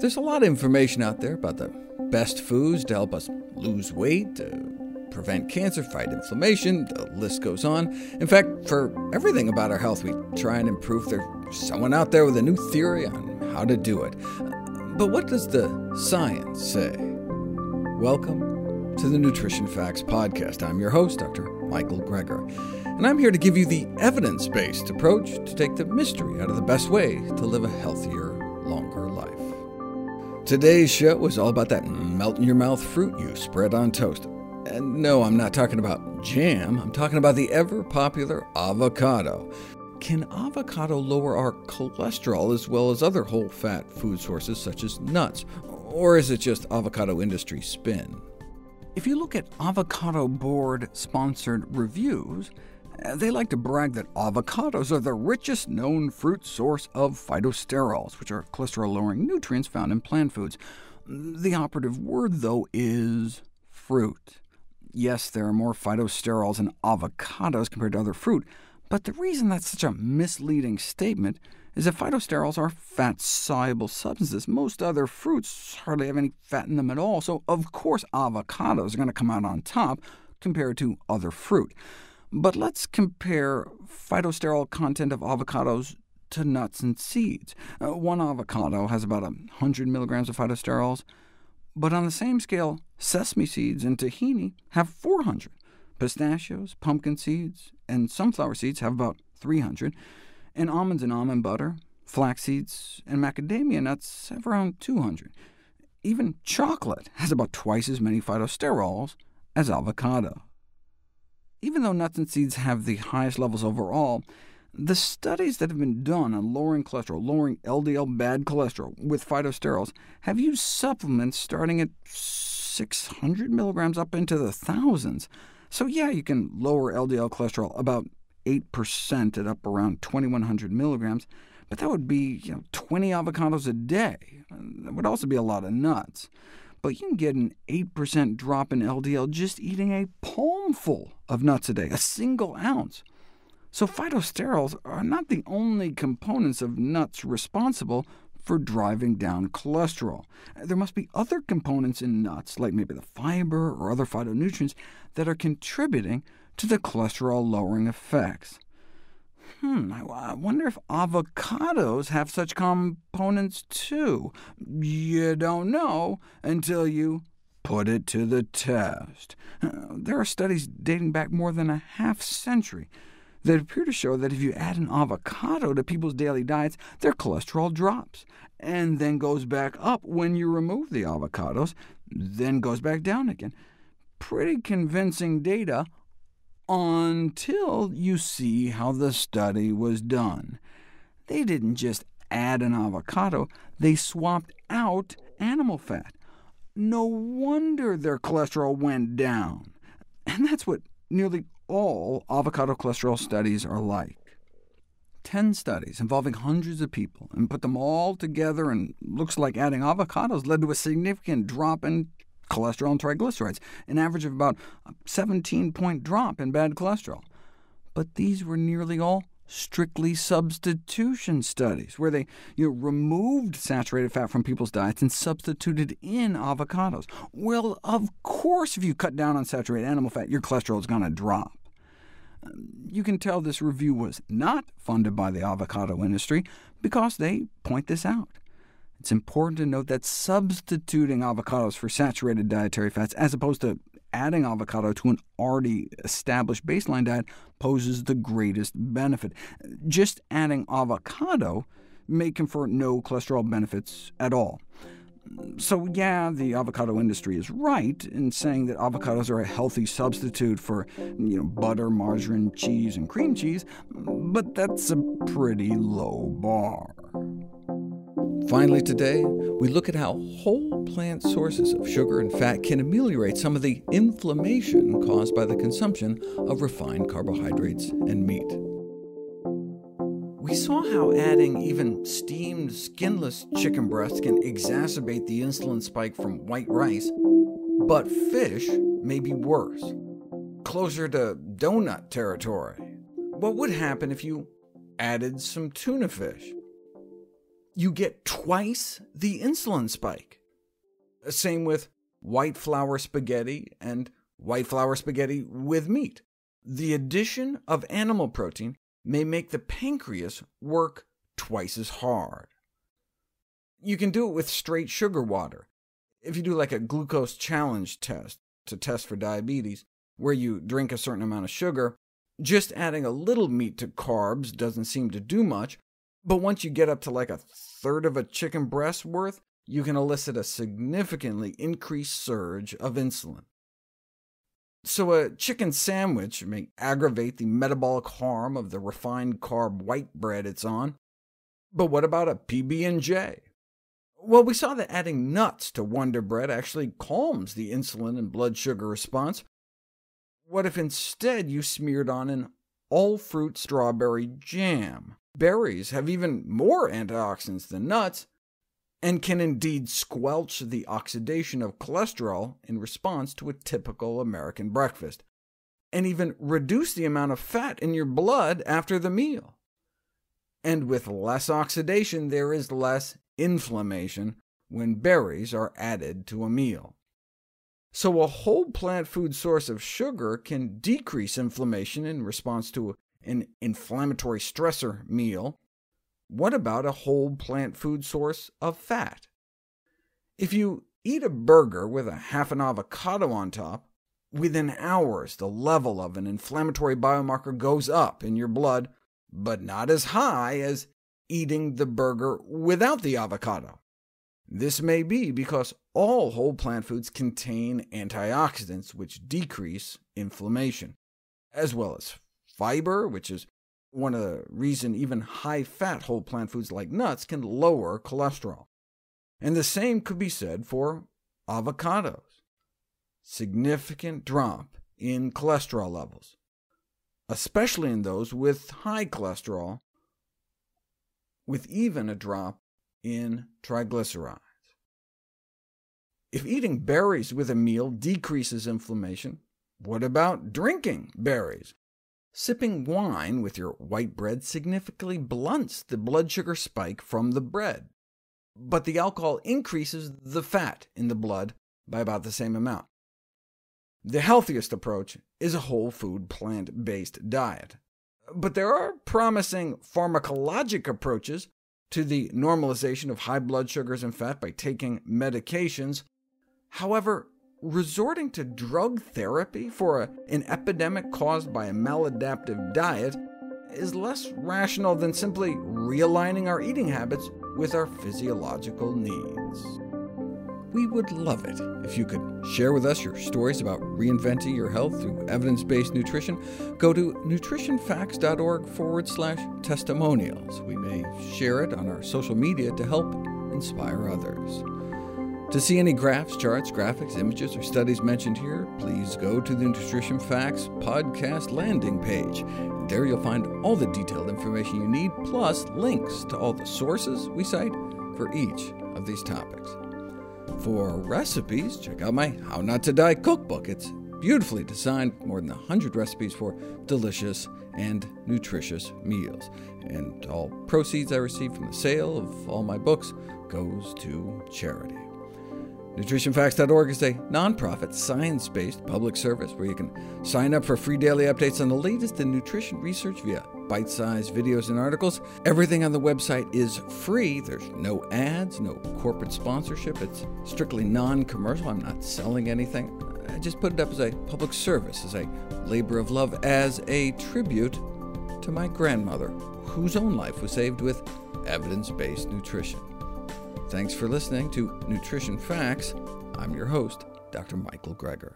There's a lot of information out there about the best foods to help us lose weight, to prevent cancer, fight inflammation, the list goes on. In fact, for everything about our health we try and improve, there's someone out there with a new theory on how to do it. But what does the science say? Welcome to the Nutrition Facts Podcast. I'm your host, Dr. Michael Greger, and I'm here to give you the evidence-based approach to take the mystery out of the best way to live a healthier. Today's show is all about that melt-in-your-mouth fruit you spread on toast. And no, I'm not talking about jam, I'm talking about the ever-popular avocado. Can avocado lower our cholesterol as well as other whole fat food sources such as nuts? Or is it just avocado industry spin? If you look at Avocado Board sponsored reviews, they like to brag that avocados are the richest known fruit source of phytosterols, which are cholesterol-lowering nutrients found in plant foods. The operative word, though, is fruit. Yes, there are more phytosterols in avocados compared to other fruit, but the reason that's such a misleading statement is that phytosterols are fat-soluble substances. Most other fruits hardly have any fat in them at all, so of course avocados are going to come out on top compared to other fruit. But let's compare phytosterol content of avocados to nuts and seeds. Uh, one avocado has about 100 milligrams of phytosterols, but on the same scale, sesame seeds and tahini have 400. Pistachios, pumpkin seeds, and sunflower seeds have about 300, and almonds and almond butter, flax seeds, and macadamia nuts have around 200. Even chocolate has about twice as many phytosterols as avocado. Even though nuts and seeds have the highest levels overall, the studies that have been done on lowering cholesterol, lowering LDL bad cholesterol with phytosterols, have used supplements starting at 600 milligrams up into the thousands. So yeah, you can lower LDL cholesterol about 8% at up around 2100 milligrams, but that would be you know, 20 avocados a day. That would also be a lot of nuts but you can get an 8% drop in LDL just eating a palmful of nuts a day, a single ounce. So phytosterols are not the only components of nuts responsible for driving down cholesterol. There must be other components in nuts, like maybe the fiber or other phytonutrients, that are contributing to the cholesterol-lowering effects. Hmm, I wonder if avocados have such components too. You don't know until you put it to the test. There are studies dating back more than a half century that appear to show that if you add an avocado to people's daily diets, their cholesterol drops, and then goes back up when you remove the avocados, then goes back down again. Pretty convincing data until you see how the study was done. They didn't just add an avocado, they swapped out animal fat. No wonder their cholesterol went down. And that's what nearly all avocado cholesterol studies are like. Ten studies involving hundreds of people, and put them all together, and looks like adding avocados led to a significant drop in cholesterol and triglycerides, an average of about a 17-point drop in bad cholesterol. But these were nearly all strictly substitution studies, where they you know, removed saturated fat from people's diets and substituted in avocados. Well, of course, if you cut down on saturated animal fat, your cholesterol is going to drop. You can tell this review was not funded by the avocado industry because they point this out. It's important to note that substituting avocados for saturated dietary fats, as opposed to adding avocado to an already established baseline diet, poses the greatest benefit. Just adding avocado may confer no cholesterol benefits at all. So yeah, the avocado industry is right in saying that avocados are a healthy substitute for you know, butter, margarine, cheese, and cream cheese, but that's a pretty low bar. Finally today, we look at how whole plant sources of sugar and fat can ameliorate some of the inflammation caused by the consumption of refined carbohydrates and meat. We saw how adding even steamed, skinless chicken breasts can exacerbate the insulin spike from white rice, but fish may be worse, closer to donut territory. What would happen if you added some tuna fish? You get twice the insulin spike. Same with white flour spaghetti and white flour spaghetti with meat. The addition of animal protein may make the pancreas work twice as hard. You can do it with straight sugar water. If you do like a glucose challenge test to test for diabetes, where you drink a certain amount of sugar, just adding a little meat to carbs doesn't seem to do much, but once you get up to like a third of a chicken breast worth, you can elicit a significantly increased surge of insulin. So a chicken sandwich may aggravate the metabolic harm of the refined carb white bread it's on. But what about a PB&J? Well, we saw that adding nuts to Wonder Bread actually calms the insulin and blood sugar response. What if instead you smeared on an all-fruit strawberry jam? Berries have even more antioxidants than nuts, and can indeed squelch the oxidation of cholesterol in response to a typical American breakfast, and even reduce the amount of fat in your blood after the meal. And with less oxidation, there is less inflammation when berries are added to a meal. So a whole plant food source of sugar can decrease inflammation in response to an inflammatory stressor meal. What about a whole plant food source of fat? If you eat a burger with a half an avocado on top, within hours the level of an inflammatory biomarker goes up in your blood, but not as high as eating the burger without the avocado. This may be because all whole plant foods contain antioxidants which decrease inflammation, as well as fiber, which is one of the reason even high-fat whole plant foods like nuts can lower cholesterol. And the same could be said for avocados. Significant drop in cholesterol levels, especially in those with high cholesterol, with even a drop in triglycerides. If eating berries with a meal decreases inflammation, what about drinking berries? Sipping wine with your white bread significantly blunts the blood sugar spike from the bread, but the alcohol increases the fat in the blood by about the same amount. The healthiest approach is a whole food, plant-based diet but there are promising pharmacologic approaches to the normalization of high blood sugars and fat by taking medications. However, resorting to drug therapy for a, an epidemic caused by a maladaptive diet is less rational than simply realigning our eating habits with our physiological needs. We would love it if you could share with us your stories about reinventing your health through evidence-based nutrition. Go to nutritionfacts.org forward slash testimonials. We may share it on our social media to help inspire others. To see any graphs, charts, graphics, images, or studies mentioned here, please go to the Nutrition Facts podcast landing page. There you'll find all the detailed information you need, plus links to all the sources we cite for each of these topics. For recipes, check out my How Not to Die cookbook. It's beautifully designed, more than 100 recipes for delicious and nutritious meals. And all proceeds I receive from the sale of all my books goes to charity. NutritionFacts.org is a nonprofit, science-based public service where you can sign up for free daily updates on the latest in nutrition research via bite-sized videos and articles. Everything on the website is free. There's no ads, no corporate sponsorship. It's strictly non-commercial. I'm not selling anything. I just put it up as a public service, as a labor of love, as a tribute to my grandmother, whose own life was saved with evidence-based nutrition. Thanks for listening to Nutrition Facts. I'm your host, Dr. Michael Greger.